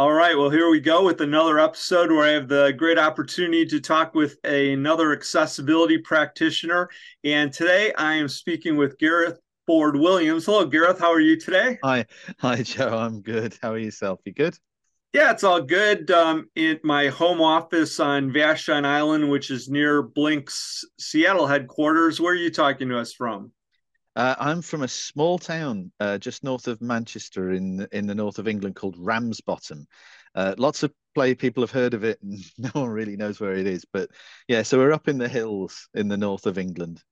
All right, well, here we go with another episode where I have the great opportunity to talk with another accessibility practitioner. And today I am speaking with Gareth Ford Williams. Hello, Gareth. How are you today? Hi, hi, Joe. I'm good. How are you yourself? You good? Yeah, it's all good. Um, in my home office on Vashon Island, which is near Blink's Seattle headquarters. Where are you talking to us from? Uh, I'm from a small town uh, just north of Manchester in in the north of England called Ramsbottom. Uh, lots of play people have heard of it, and no one really knows where it is. But yeah, so we're up in the hills in the north of England.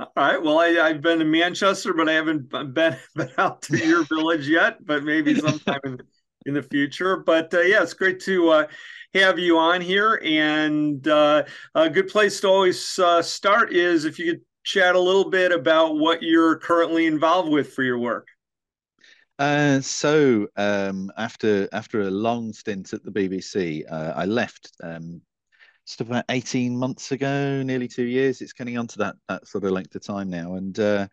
All right. Well, I, have been to Manchester, but I haven't been, been out to your village yet. But maybe sometime in, in the future. But uh, yeah, it's great to uh, have you on here. And uh, a good place to always uh, start is if you could chat a little bit about what you're currently involved with for your work. Uh, so um, after after a long stint at the BBC, uh, I left um, just about eighteen months ago, nearly two years. It's getting on to that that sort of length of time now, and uh,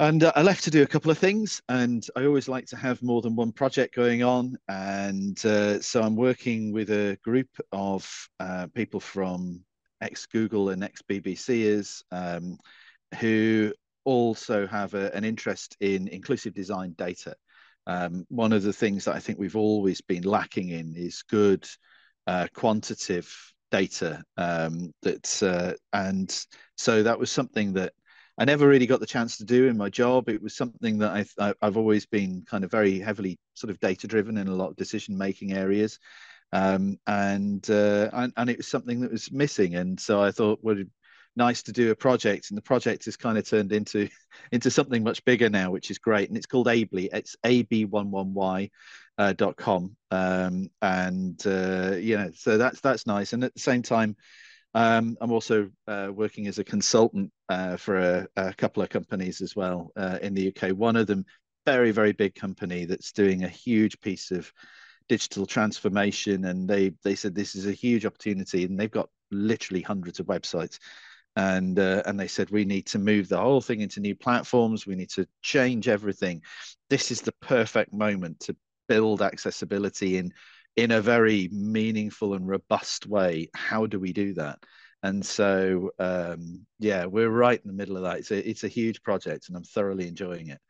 and uh, I left to do a couple of things. And I always like to have more than one project going on, and uh, so I'm working with a group of uh, people from ex Google and ex BBCers um, who also have a, an interest in inclusive design data. Um, one of the things that I think we've always been lacking in is good uh, quantitative data. Um, that uh, and so that was something that I never really got the chance to do in my job. It was something that I, have always been kind of very heavily sort of data driven in a lot of decision making areas um, and, uh, and and it was something that was missing. And so I thought, well, nice to do a project, and the project has kind of turned into into something much bigger now, which is great. And it's called Ably. It's ab11y. Uh, dot com um, and uh, you know so that's that's nice and at the same time um, I'm also uh, working as a consultant uh, for a, a, couple of companies as well uh, in the UK. One of them, very, very big company that's doing a huge piece of digital transformation and they they said this is a huge opportunity and they've got literally hundreds of websites. And uh, and they said we need to move the whole thing into new platforms. We need to change everything. This is the perfect moment to build accessibility in in a very meaningful and robust way. How do we do that? And so um, yeah we're right in the middle of that. It's a, it's a huge project and i'm thoroughly enjoying it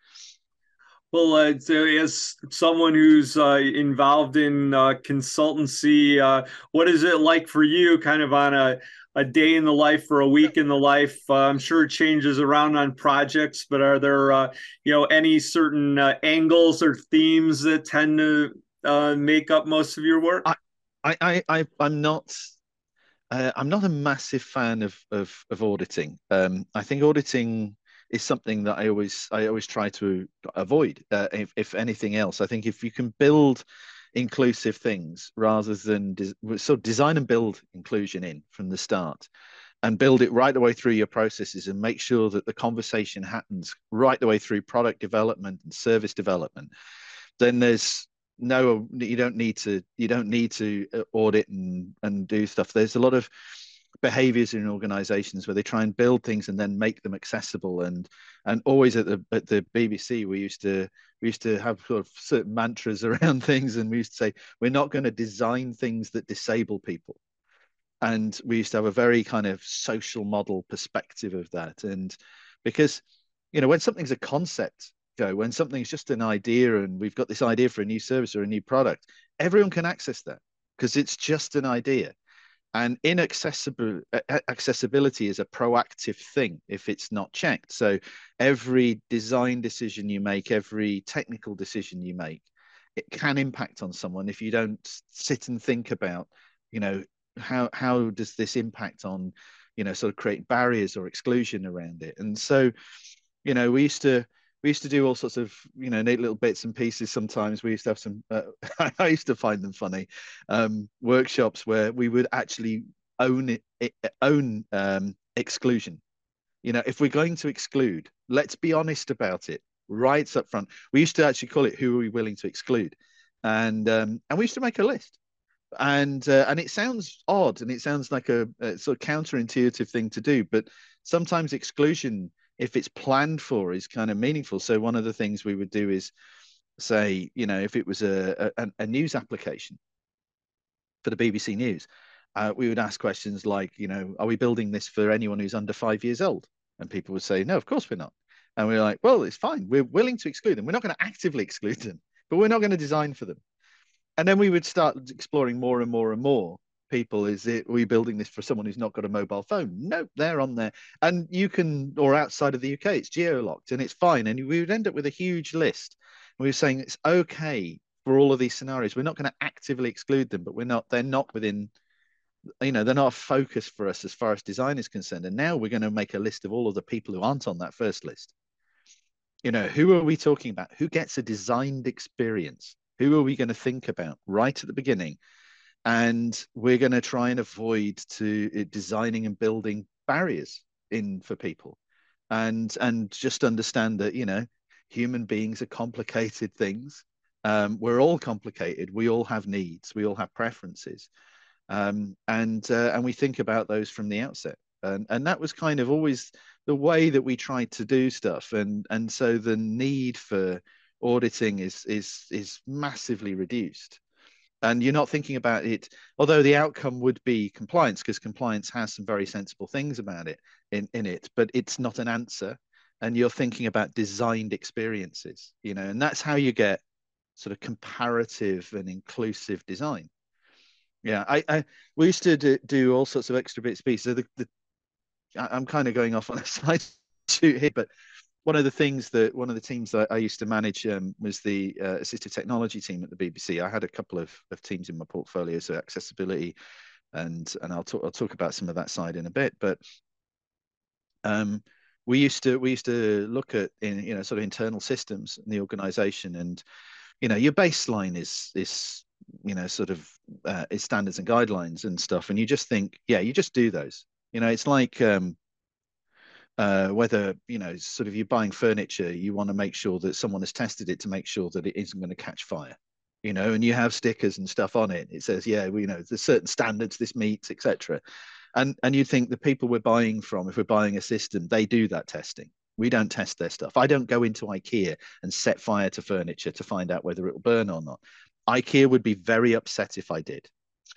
well, uh, as someone who's uh, involved in uh, consultancy, uh, what is it like for you, kind of on a, a day in the life or a week in the life? Uh, I'm sure it changes around on projects, but are there, uh, you know, any certain angles or themes that tend to make up most of your work? I, I, I, I'm not. I'm not a massive fan of of, of auditing. Um, I think auditing is something that I always I always try to avoid. Uh, if, if anything else, I think if you can build inclusive things rather than de- so design and build inclusion in from the start and build it right the way through your processes and make sure that the conversation happens right the way through product development and service development then there's no you don't need to you don't need to uh, audit and and do stuff there's a lot of behaviors in organizations where they try and build things and then make them accessible. And and always at the at the BBC we used to we used to have sort of certain mantras around things. And we used to say we're not going to design things that disable people. And we used to have a very kind of social model perspective of that. And because you know when something's a concept go when something's just an idea and we've got this idea for a new service or a new product everyone can access that because it's just an idea and inaccessible accessibility is a proactive thing if it's not checked. So every design decision you make every technical decision you make it can impact on someone if you don't sit and think about you know how how does this impact on you know sort of create barriers or exclusion around it. And so you know we used to we used to do all sorts of you know neat little bits and pieces sometimes. We used to have some uh, i used to find them funny um, workshops where we would actually own it, it own um, exclusion. You know if we're going to exclude let's be honest about it right up front. We used to actually call it who are we willing to exclude? And um, and we used to make a list. And uh, and it sounds odd and it sounds like a, a sort of counterintuitive thing to do but sometimes exclusion if it's planned for is kind of meaningful. So one of the things we would do is say you know if it was a a, a news application for the bbc news uh, we would ask questions like you know are we building this for anyone who's under five years old? And people would say no of course we're not. And we're like well it's fine. We're willing to exclude them. We're not going to actively exclude them but we're not going to design for them. And then we would start exploring more and more and more people is it are we building this for someone who's not got a mobile phone. Nope they're on there. And you can or outside of the uk it's geo-locked and it's fine. And we would end up with a huge list. We were saying it's okay for all of these scenarios. We're not going to actively exclude them but we're not they're not within you know they're not a focus for us as far as design is concerned. And now we're going to make a list of all of the people who aren't on that first list. You know who are we talking about? Who gets a designed experience? Who are we going to think about right at the beginning? And we're going to try and avoid to designing and building barriers in for people, and and just understand that you know human beings are complicated things. Um, we're all complicated. We all have needs. We all have preferences, um, and uh, and we think about those from the outset. And and that was kind of always the way that we tried to do stuff. And and so the need for auditing is is is massively reduced and you're not thinking about it although the outcome would be compliance because compliance has some very sensible things about it in, in it but it's not an answer and you're thinking about designed experiences you know and that's how you get sort of comparative and inclusive design. Yeah i, I we used to do, do all sorts of extra bits pieces so the, the i'm kind of going off on a side shoot here but one of the things that one of the teams that I used to manage um, was the uh, assistive technology team at the BBC. I had a couple of, of teams in my portfolio, so accessibility, and and I'll talk I'll talk about some of that side in a bit. But um, we used to we used to look at in you know sort of internal systems in the organisation, and you know your baseline is is you know sort of uh, is standards and guidelines and stuff, and you just think yeah you just do those. You know it's like um, uh, whether you know sort of you're buying furniture you want to make sure that someone has tested it to make sure that it isn't going to catch fire you know and you have stickers and stuff on it. It says yeah well, you know there's certain standards this meets etc and and you'd think the people we're buying from if we're buying a system they do that testing. We don't test their stuff. I don't go into ikea and set fire to furniture to find out whether it will burn or not. Ikea would be very upset if i did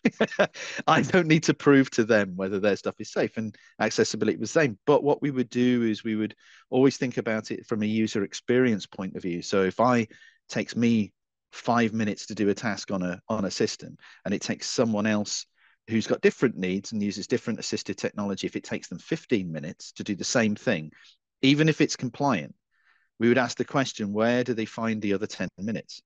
I don't need to prove to them whether their stuff is safe and accessibility was the same. But what we would do is we would always think about it from a user experience point of view. So if I takes me five minutes to do a task on a on a system and it takes someone else who's got different needs and uses different assistive technology, if it takes them 15 minutes to do the same thing, even if it's compliant, we would ask the question, where do they find the other 10 minutes?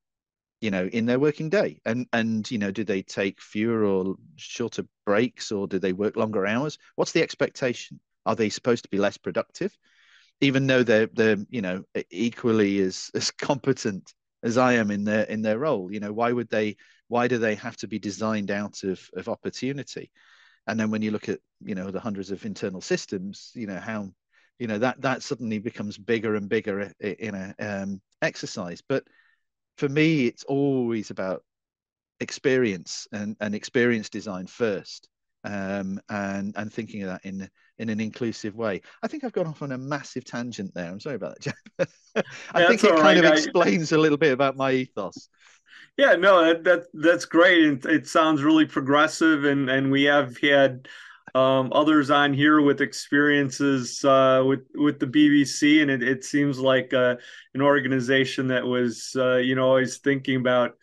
You know in their working day? And and you know do they take fewer or shorter breaks or do they work longer hours? What's the expectation? Are they supposed to be less productive? Even though they're they're you know equally as as competent as i am in their in their role you know why would they why do they have to be designed out of of opportunity? And then when you look at you know the hundreds of internal systems you know how you know that that suddenly becomes bigger and bigger in a um, exercise. But for me, it's always about experience and, and experience design first. Um, and and thinking of that in in an inclusive way. I think I've gone off on a massive tangent there. I'm sorry about that, Jeff. I yeah, think it kind right. of explains a little bit about my ethos. Yeah, no, that, that that's great, and it sounds really progressive. And and we have had um, others on here with experiences uh, with with the BBC, and it, it seems like uh, an organization that was uh, you know always thinking about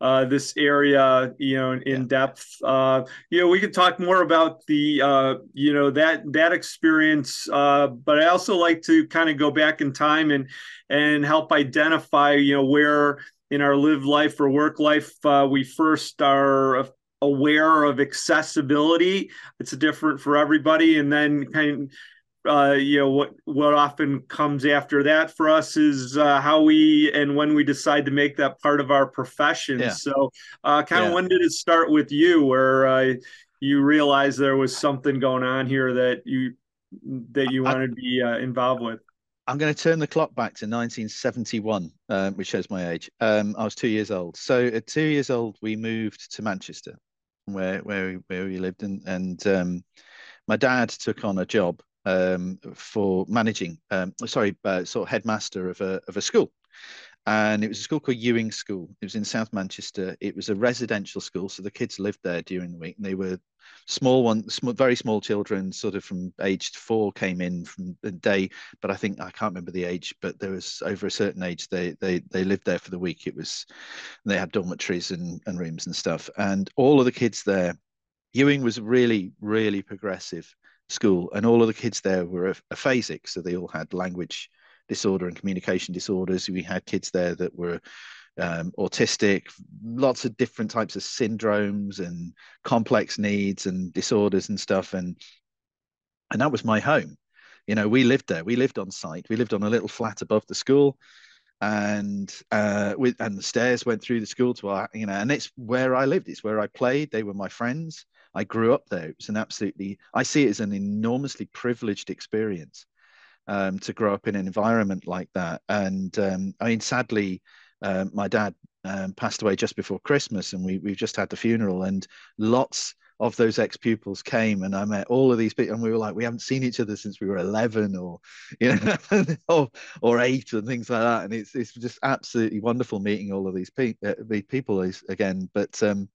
uh, this area you know in, in yeah. depth. Uh, you know, we could talk more about the uh, you know that that experience, but I also like to kind of go back in time and and help identify you know where in our live life or work life we first are aware of accessibility. It's different for everybody, and then kind of uh, you know what what often comes after that for us is uh, how we and when we decide to make that part of our profession. Yeah. So, uh, kind of yeah. when did it start with you, where uh, you realized there was something going on here that you that you wanted I, to be uh, involved with? I'm going to turn the clock back to 1971, um, which shows my age. Um, I was two years old. So at two years old, we moved to Manchester, where where where we lived, and and um, my dad took on a job um, for managing, um, sorry, uh, sort of headmaster of a of a school, and it was a school called Ewing School. It was in South Manchester. It was a residential school, so the kids lived there during the week. And they were small one, small, very small children, sort of from aged four came in from the day. But I think I can't remember the age, but there was over a certain age they they they lived there for the week. It was they had dormitories and, and rooms and stuff, and all of the kids there. Ewing was really really progressive school, and all of the kids there were aphasic, so they all had language disorder and communication disorders. We had kids there that were um, autistic, lots of different types of syndromes and complex needs and disorders and stuff, and and that was my home. You know, we lived there. We lived on site. We lived on a little flat above the school, and uh, with and the stairs went through the school to our, you know, and it's where I lived. It's where I played. They were my friends. I grew up there. It was an absolutely, I see it as an enormously privileged experience um, to grow up in an environment like that. And um, I mean, sadly, uh, my dad um, passed away just before Christmas, and we we've just had the funeral, and lots of those ex pupils came, and I met all of these people, and we were like, we haven't seen each other since we were eleven, or you know, or, eight, and things like that. And it's it's just absolutely wonderful meeting all of these, pe- uh, people again. But um,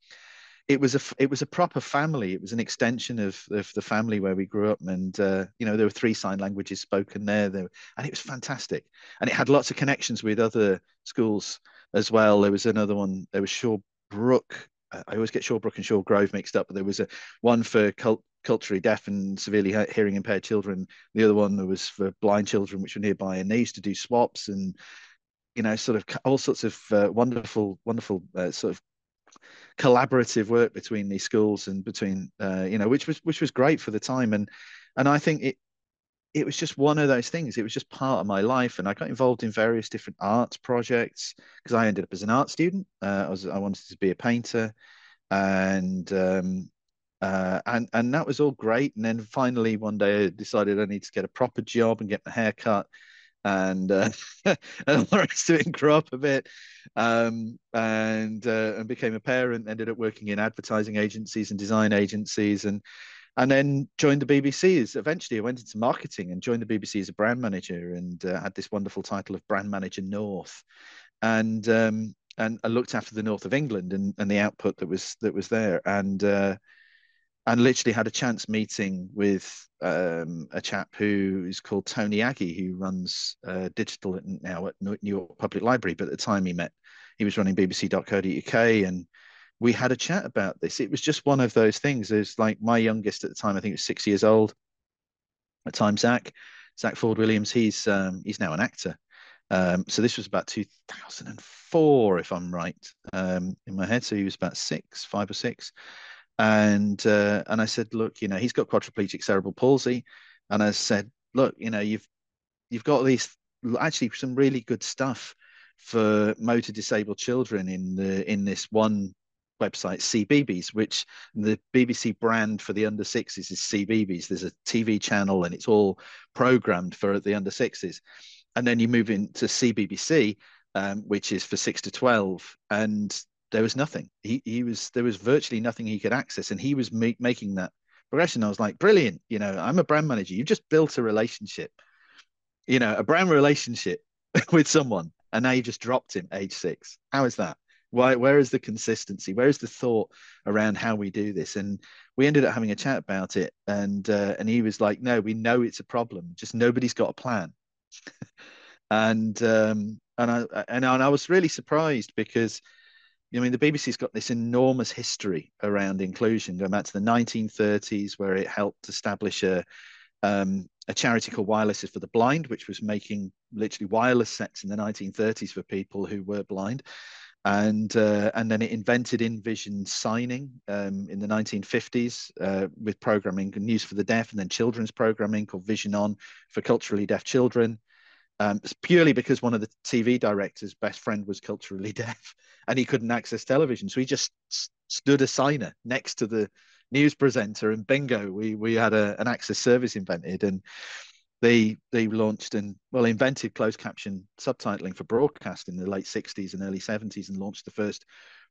it was a it was a proper family. It was an extension of of the family where we grew up, and uh, you know there were three sign languages spoken there, there, and it was fantastic. And it had lots of connections with other schools as well. There was another one. There was Shawbrook. I always get Shawbrook and Shawgrove mixed up, but there was a one for cult, culturally deaf and severely hearing impaired children. The other one was for blind children, which were nearby, and they used to do swaps and you know sort of all sorts of uh, wonderful, wonderful uh, sort of collaborative work between these schools and between uh, you know which was which was great for the time. And and I think it it was just one of those things. It was just part of my life. And I got involved in various different arts projects because I ended up as an art student. Uh, I was I wanted to be a painter. And um, uh, and and that was all great. And then finally one day I decided I need to get a proper job and get my hair cut and uh, and the rest of it grew up a bit. Um, and uh, and became a parent ended up working in advertising agencies and design agencies and and then joined the BBC as eventually I went into marketing and joined the BBC as a brand manager and uh, had this wonderful title of brand manager north. And um, and I looked after the north of England and, and the output that was that was there. And uh, and literally had a chance meeting with um, a chap who is called Tony Ageh, who runs uh, digital now at New York Public Library. But at the time he met, he was running BBC.co.uk, and we had a chat about this. It was just one of those things. There's like my youngest at the time, I think was six years old. At the time, Zach, Zach Ford Williams, he's um, he's now an actor. Um, so this was about 2004, if I'm right, um, in my head. So he was about six, five or six and uh, and I said, look, you know, he's got quadriplegic cerebral palsy, and I said, look, you know, you've you've got these actually some really good stuff for motor disabled children in the in this one website CBeebies, which the BBC brand for the under sixes is CBeebies. There's a TV channel and it's all programmed for the under sixes, and then you move into CBBC, um, which is for six to twelve, and there was nothing. He he was there was virtually nothing he could access, and he was ma- making that progression. I was like, brilliant. You know, I'm a brand manager. You've just built a relationship. You know, a brand relationship with someone, and now you just dropped him age six. How is that? Why? Where is the consistency? Where is the thought around how we do this? And we ended up having a chat about it, and uh, and he was like, no, we know it's a problem. Just nobody's got a plan. and um, and I and I was really surprised because I mean, the BBC's got this enormous history around inclusion, going back to the 1930s, where it helped establish a um, a charity called Wireless for the Blind, which was making literally wireless sets in the 1930s for people who were blind. and uh, and then it invented InVision signing um, in the 1950s uh, with programming news for the deaf, and then children's programming called Vision On for culturally deaf children. Um, it's purely because one of the TV directors' best friend was culturally deaf, and he couldn't access television, so he just stood a signer next to the news presenter, and bingo, we we had a, an access service invented, and they they launched and well invented closed caption subtitling for broadcast in the late 60s and early 70s and launched the first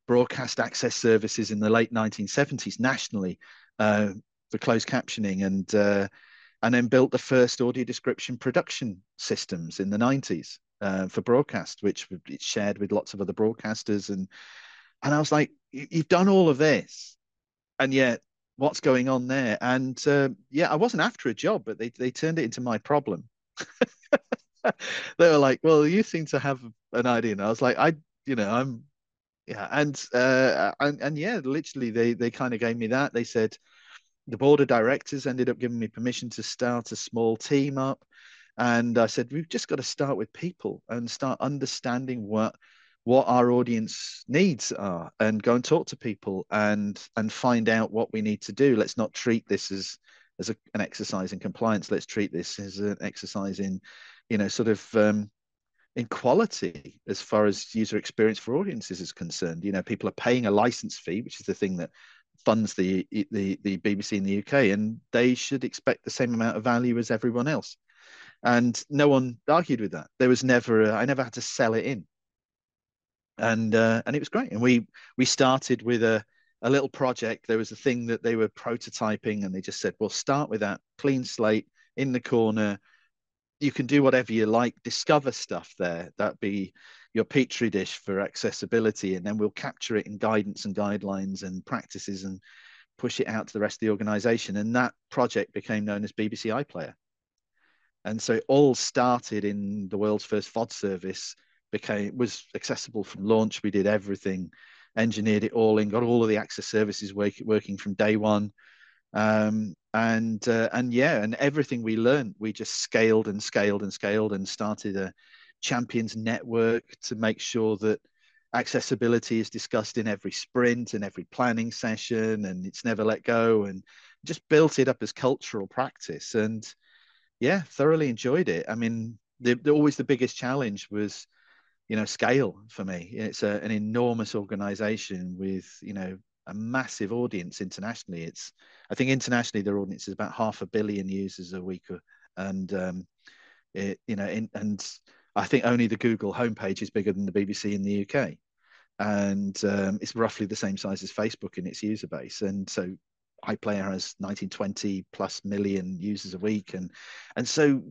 broadcast access services in the late 1970s nationally uh, for closed captioning. And uh, and then built the first audio description production systems in the 90s uh, for broadcast which it shared with lots of other broadcasters and and I was like you've done all of this and yet what's going on there. And uh, yeah, I wasn't after a job, but they, they turned it into my problem. they were like, well, you seem to have an idea. And I was like, I, you know, I'm, yeah. And, uh, and, and yeah, literally they, they kind of gave me that. They said the board of directors ended up giving me permission to start a small team up. And I said, we've just got to start with people and start understanding what what our audience needs are and go and talk to people and and find out what we need to do. Let's not treat this as as a, an exercise in compliance. Let's treat this as an exercise in you know sort of um, in quality as far as user experience for audiences is concerned. You know people are paying a license fee which is the thing that funds the the the BBC in the UK and they should expect the same amount of value as everyone else and no one argued with that there was never a, I never had to sell it in and uh, and it was great. And we we started with a a little project. There was a thing that they were prototyping, and they just said, "Well, start with that clean slate in the corner. You can do whatever you like. Discover stuff there. That be your petri dish for accessibility, and then we'll capture it in guidance and guidelines and practices and push it out to the rest of the organization. And that project became known as BBC iPlayer. And so it all started in the world's first VOD service became was accessible from launch. We did everything, engineered it all in, got all of the access services work, working from day one, um, and uh, and yeah, and everything we learned, we just scaled and scaled and scaled and started a champions network to make sure that accessibility is discussed in every sprint and every planning session and it's never let go and just built it up as cultural practice. And yeah thoroughly enjoyed it. I mean the, the, always the biggest challenge was you know scale for me. It's a, an enormous organization with you know a massive audience internationally. It's i think internationally their audience is about half a billion users a week and um it you know in, and i think only the google homepage is bigger than the bbc in the uk and um, it's roughly the same size as facebook in its user base and so iPlayer has 1920 plus million users a week, and and so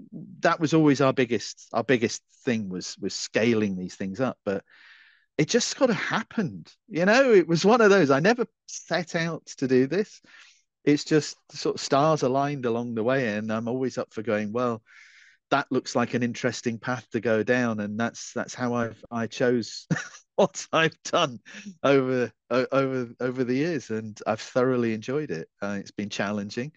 that was always our biggest our biggest thing was was scaling these things up. But it just sort of happened, you know. It was one of those. I never set out to do this. It's just sort of stars aligned along the way, and I'm always up for going. Well, that looks like an interesting path to go down, and that's that's how I've I chose what I've done over over over the years, and I've thoroughly enjoyed it. Uh, it's been challenging,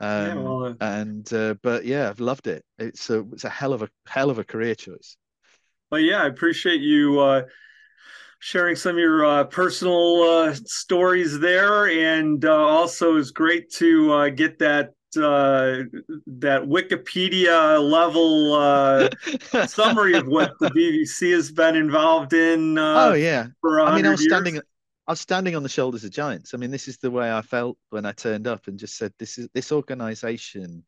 um, yeah, well, uh, and uh, but yeah, I've loved it. It's a it's a hell of a hell of a career choice. Well, yeah, I appreciate you uh, sharing some of your uh, personal uh, stories there, and also it's great to get that uh, that Wikipedia level uh, summary of what the BBC has been involved in. Uh, oh yeah, for I mean, I was years. standing. I was standing on the shoulders of giants. I mean, this is the way I felt when I turned up and just said, "This is this organization."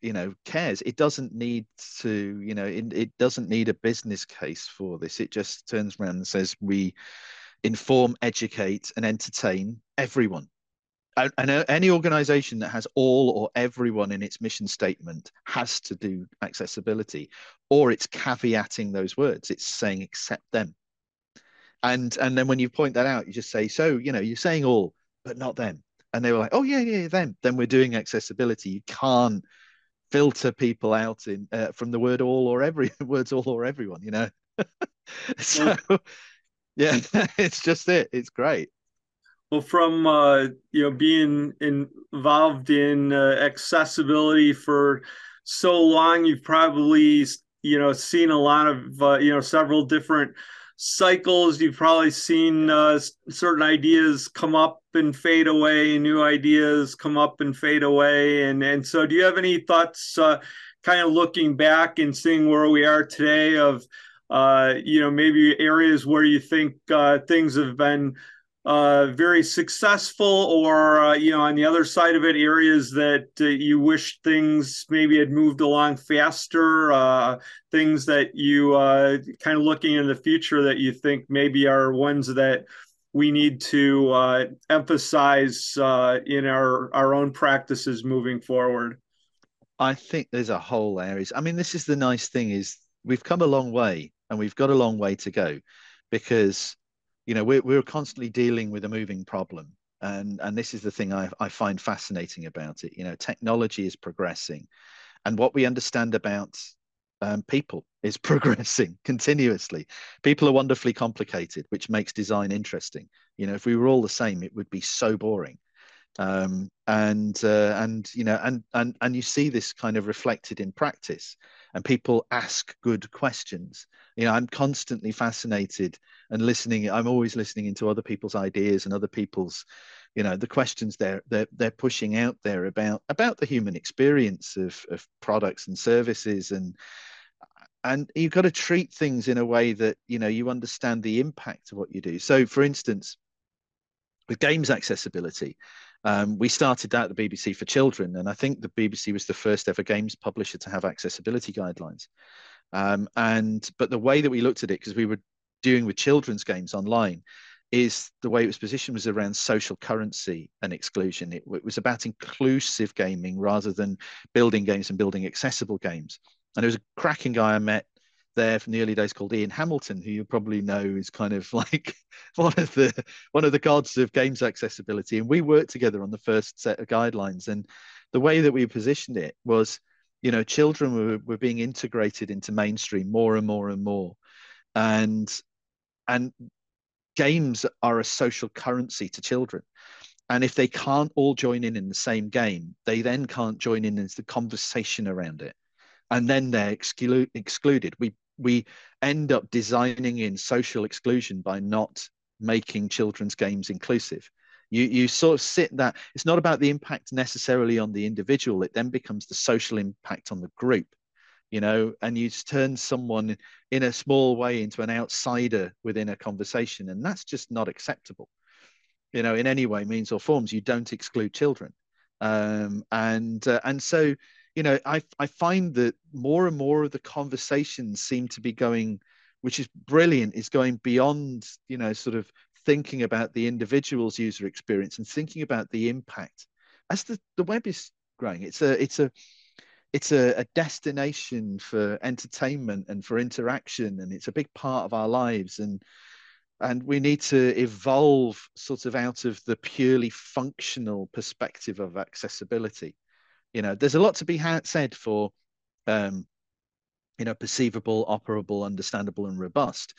you know cares it doesn't need to you know it, it doesn't need a business case for this it just turns around and says we inform educate and entertain everyone and any organization that has all or everyone in its mission statement has to do accessibility or it's caveating those words it's saying accept them. And and then when you point that out you just say so you know you're saying all but not them. And they were like oh yeah yeah them. Then we're doing accessibility. You can't filter people out in uh, from the word all or every words all or everyone you know? So yeah it's just it. It's great well, from uh, you know being involved in uh, accessibility for so long, you've probably you know seen a lot of uh, you know several different cycles. You've probably seen uh, certain ideas come up and fade away, new ideas come up and fade away. And and so, do you have any thoughts, uh, kind of looking back and seeing where we are today, of uh, you know maybe areas where you think uh, things have been uh, very successful, or uh, you know, on the other side of it, areas that uh, you wish things maybe had moved along faster, uh, things that you uh, kind of looking in the future that you think maybe are ones that we need to emphasize in our our own practices moving forward. I think there's a whole areas. I mean, this is the nice thing is we've come a long way, and we've got a long way to go, because you know we're, we're constantly dealing with a moving problem. And and this is the thing I, I find fascinating about it. You know technology is progressing. And what we understand about um, people is progressing continuously. People are wonderfully complicated which makes design interesting. You know if we were all the same it would be so boring. Um, and uh, and you know and and and you see this kind of reflected in practice and people ask good questions. You know i'm constantly fascinated and listening i'm always listening into other people's ideas and other people's you know the questions they're they're, they're pushing out there about about the human experience of, of products and services. And and you've got to treat things in a way that you know you understand the impact of what you do. So for instance with games accessibility um, we started out the BBC for children, and I think the BBC was the first ever games publisher to have accessibility guidelines. Um, and but the way that we looked at it, because we were doing with children's games online, is the way it was positioned was around social currency and exclusion. It, it was about inclusive gaming rather than building games and building accessible games. And there was a cracking guy I met there from the early days called Ian Hamilton, who you probably know is kind of like one of the one of the gods of games accessibility. And we worked together on the first set of guidelines. And the way that we positioned it was, you know, children were, were being integrated into mainstream more and more and more. And and games are a social currency to children. And if they can't all join in in the same game, they then can't join in into the conversation around it and then they're exclu- excluded. We we end up designing in social exclusion by not making children's games inclusive. You, you sort of sit that it's not about the impact necessarily on the individual, it then becomes the social impact on the group, you know, and you turn someone in a small way into an outsider within a conversation, and that's just not acceptable, you know, in any way, means or forms. You don't exclude children. Um, and uh, and so you know, I I find that more and more of the conversations seem to be going, which is brilliant, is going beyond, you know, sort of thinking about the individual's user experience and thinking about the impact. As the, the web is growing, it's a it's a it's a, a destination for entertainment and for interaction, and it's a big part of our lives. And and we need to evolve sort of out of the purely functional perspective of accessibility you know, there's a lot to be said for, um, you know, perceivable, operable, understandable, and robust.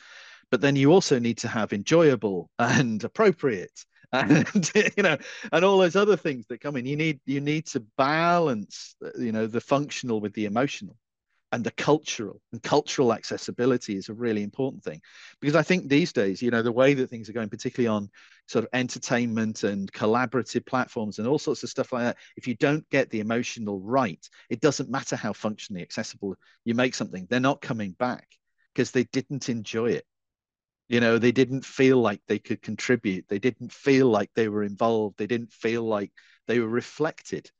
But then you also need to have enjoyable and appropriate, and you know, and all those other things that come in. You need you need to balance, you know, the functional with the emotional and the cultural and cultural accessibility is a really important thing. Because i think these days you know the way that things are going particularly on sort of entertainment and collaborative platforms and all sorts of stuff like that if you don't get the emotional right it doesn't matter how functionally accessible you make something. They're not coming back because they didn't enjoy it. You know they didn't feel like they could contribute. They didn't feel like they were involved. They didn't feel like they were reflected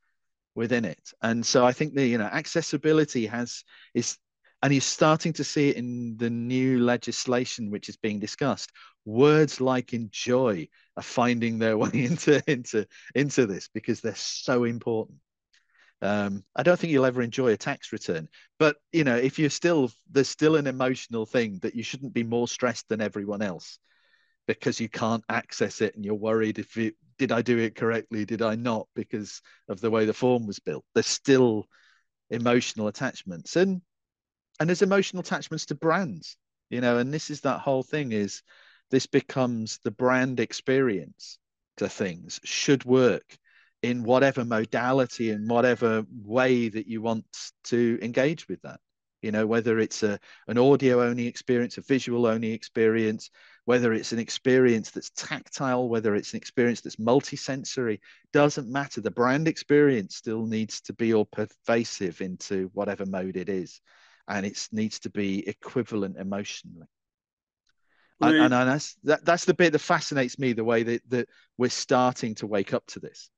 within it. And so I think the you know accessibility has is and you're starting to see it in the new legislation which is being discussed. Words like enjoy are finding their way into into into this because they're so important. Um, I don't think you'll ever enjoy a tax return, but you know, if you're still there's still an emotional thing that you shouldn't be more stressed than everyone else because you can't access it and you're worried if it did I do it correctly? Did I not? Because of the way the form was built. There's still emotional attachments and and there's emotional attachments to brands, you know, and this is that whole thing is this becomes the brand experience to things should work in whatever modality and whatever way that you want to engage with that You know, whether it's a an audio only experience, a visual only experience, whether it's an experience that's tactile, whether it's an experience that's multisensory, doesn't matter. The brand experience still needs to be all pervasive into whatever mode it is, and it needs to be equivalent emotionally. Right. And, and, that's that, that's the bit that fascinates me, the way that, that we're starting to wake up to this.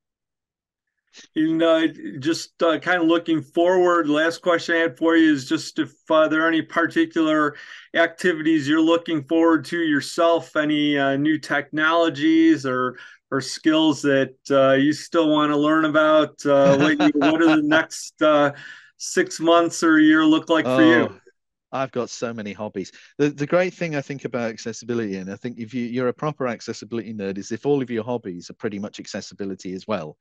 And uh, just uh, kind of looking forward, last question I had for you is just if uh, there are any particular activities you're looking forward to yourself, any uh, new technologies or or skills that uh, you still want to learn about. Uh, what, what are the next six months or year look like oh, for you? Oh, I've got so many hobbies. The the great thing I think about accessibility, and I think if you, you're a proper accessibility nerd, is if all of your hobbies are pretty much accessibility as well.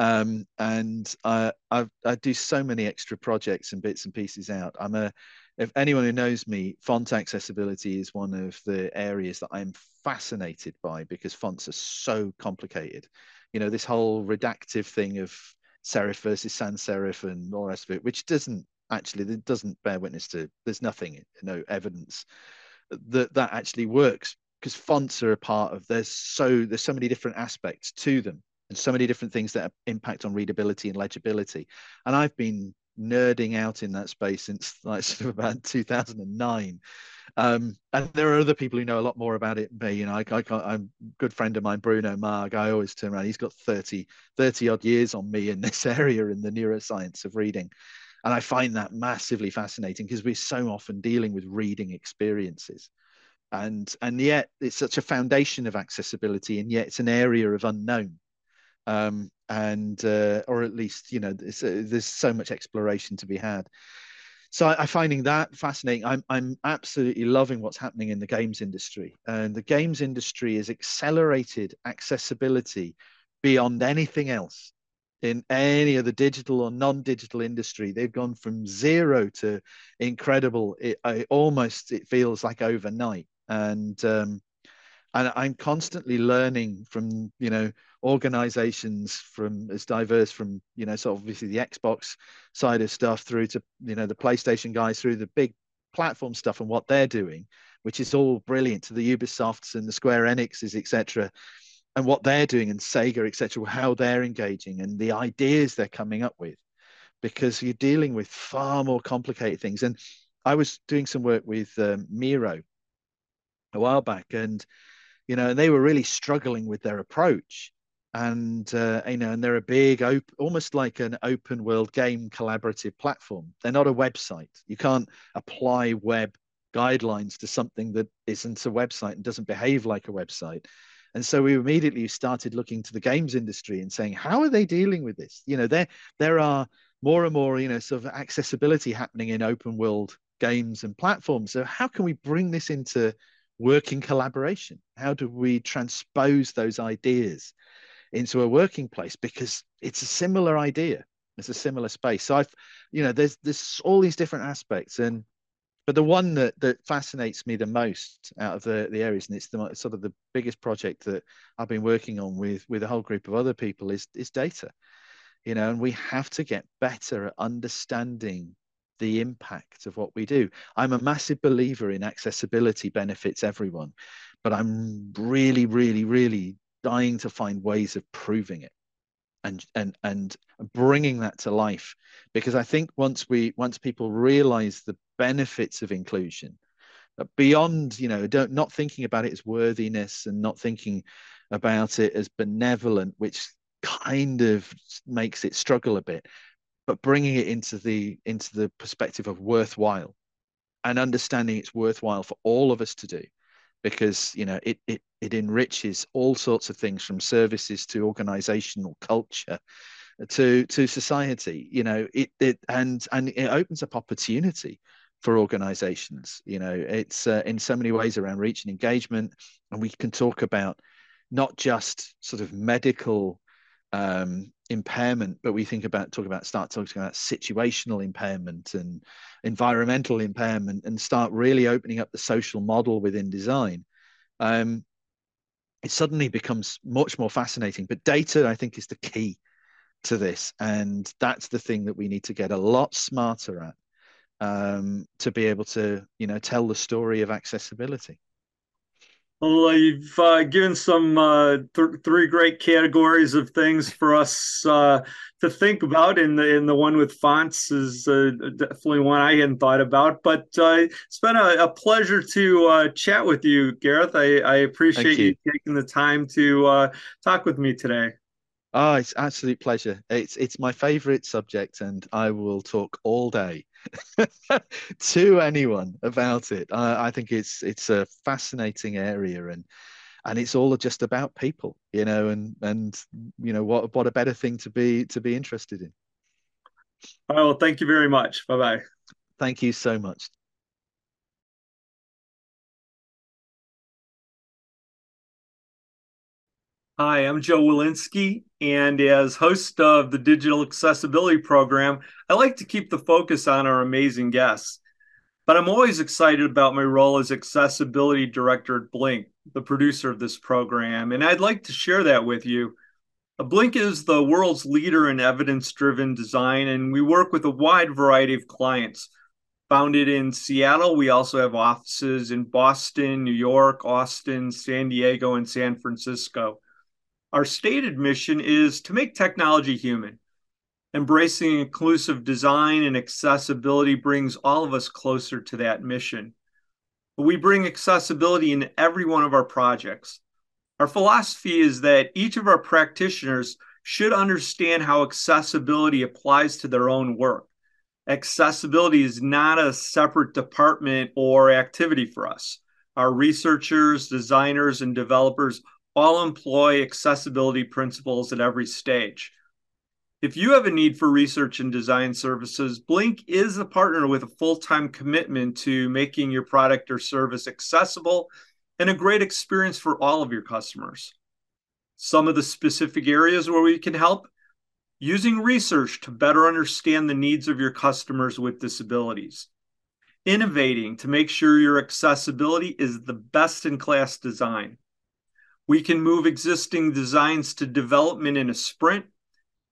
Um, and I, I, I do so many extra projects and bits and pieces out. I'm a if anyone who knows me, font accessibility is one of the areas that I'm fascinated by because fonts are so complicated. You know, this whole redactive thing of serif versus sans serif and all the rest of it, which doesn't actually it doesn't bear witness to there's nothing, no evidence that that actually works because fonts are a part of there's so there's so many different aspects to them and so many different things that impact on readability and legibility. And I've been nerding out in that space since like sort of about 2009. Um, and there are other people who know a lot more about it me. You know, I, I, am a good friend of mine, Bruno Maag. I always turn around. He's got 30, 30 odd years on me in this area in the neuroscience of reading. And I find that massively fascinating because we're so often dealing with reading experiences. And and yet it's such a foundation of accessibility, and yet it's an area of unknown um, and uh, or at least you know there's, uh, there's so much exploration to be had. So I, am finding that fascinating. I'm I'm absolutely loving what's happening in the games industry, and the games industry has accelerated accessibility beyond anything else in any of the digital or non-digital industry they've gone from zero to incredible it, it almost it feels like overnight and um, and i'm constantly learning from you know organizations from as diverse from you know of obviously the xbox side of stuff through to you know the playstation guys through the big platform stuff and what they're doing which is all brilliant to the ubisofts and the square enixes etc and what they're doing and sega etc how they're engaging and the ideas they're coming up with because you're dealing with far more complicated things. And i was doing some work with um, miro a while back and you know and they were really struggling with their approach and uh, you know, and they're a big, op- almost like an open world game collaborative platform. They're not a website. You can't apply web guidelines to something that isn't a website and doesn't behave like a website. And so we immediately started looking to the games industry and saying, how are they dealing with this? You know, there there are more and more, you know, sort of accessibility happening in open world games and platforms. So how can we bring this into working collaboration? How do we transpose those ideas into a working place because it's a similar idea. It's a similar space. So I've, you know, there's there's all these different aspects, and but the one that that fascinates me the most out of the the areas, and it's the sort of the biggest project that I've been working on with with a whole group of other people is is data. You know, and we have to get better at understanding the impact of what we do. I'm a massive believer in accessibility benefits everyone, but I'm really, really, really dying to find ways of proving it and and and bringing that to life. Because i think once we once people realize the benefits of inclusion beyond you know don't not thinking about it as worthiness and not thinking about it as benevolent which kind of makes it struggle a bit but bringing it into the into the perspective of worthwhile and understanding it's worthwhile for all of us to do because you know it it it enriches all sorts of things from services to organizational culture to to society you know it it and and it opens up opportunity for organizations you know. It's uh, in so many ways around reach and engagement and we can talk about not just sort of medical um, impairment, but we think about talk about start talking about situational impairment and environmental impairment, and start really opening up the social model within design. Um, it suddenly becomes much more fascinating. But data, I think, is the key to this, and that's the thing that we need to get a lot smarter at. um, to be able to, you know, tell the story of accessibility. Well, uh, you've uh, given some uh, th- three great categories of things for us uh, to think about, and the in the one with fonts is uh, definitely one I hadn't thought about. But uh, it's been a, a pleasure to chat with you, Gareth. I, I appreciate you. you. taking the time to talk with me today. Oh, it's absolute pleasure. It's it's my favorite subject, and I will talk all day to anyone about it. I, I, think it's it's a fascinating area, and and it's all just about people, you know, and and you know what what a better thing to be to be interested in. All right. Well, thank you very much. Bye bye. Thank you so much. Hi, I'm Joe Welinske, and as host of the Digital Accessibility Program, I like to keep the focus on our amazing guests. But I'm always excited about my role as Accessibility Director at Blink, the producer of this program, and I'd like to share that with you. Uh, Blink is the world's leader in evidence driven design, and we work with a wide variety of clients. Founded in Seattle, we also have offices in Boston, New York, Austin, San Diego, and San Francisco. Our stated mission is to make technology human. Embracing inclusive design and accessibility brings all of us closer to that mission. We bring accessibility in every one of our projects. Our philosophy is that each of our practitioners should understand how accessibility applies to their own work. Accessibility is not a separate department or activity for us. Our researchers, designers, and developers all employ accessibility principles at every stage. If you have a need for research and design services, Blink is a partner with a full time commitment to making your product or service accessible and a great experience for all of your customers. Some of the specific areas where we can help using research to better understand the needs of your customers with disabilities, innovating to make sure your accessibility is the best in class design we can move existing designs to development in a sprint.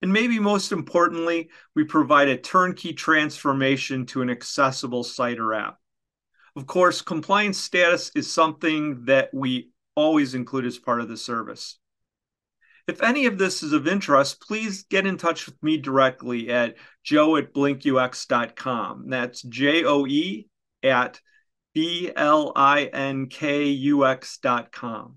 And maybe most importantly, we provide a turnkey transformation to an accessible site or app. Of course, compliance status is something that we always include as part of the service. If any of this is of interest, please get in touch with me directly at joe at blinkux.com. That's J O E at B L I N K U X.com.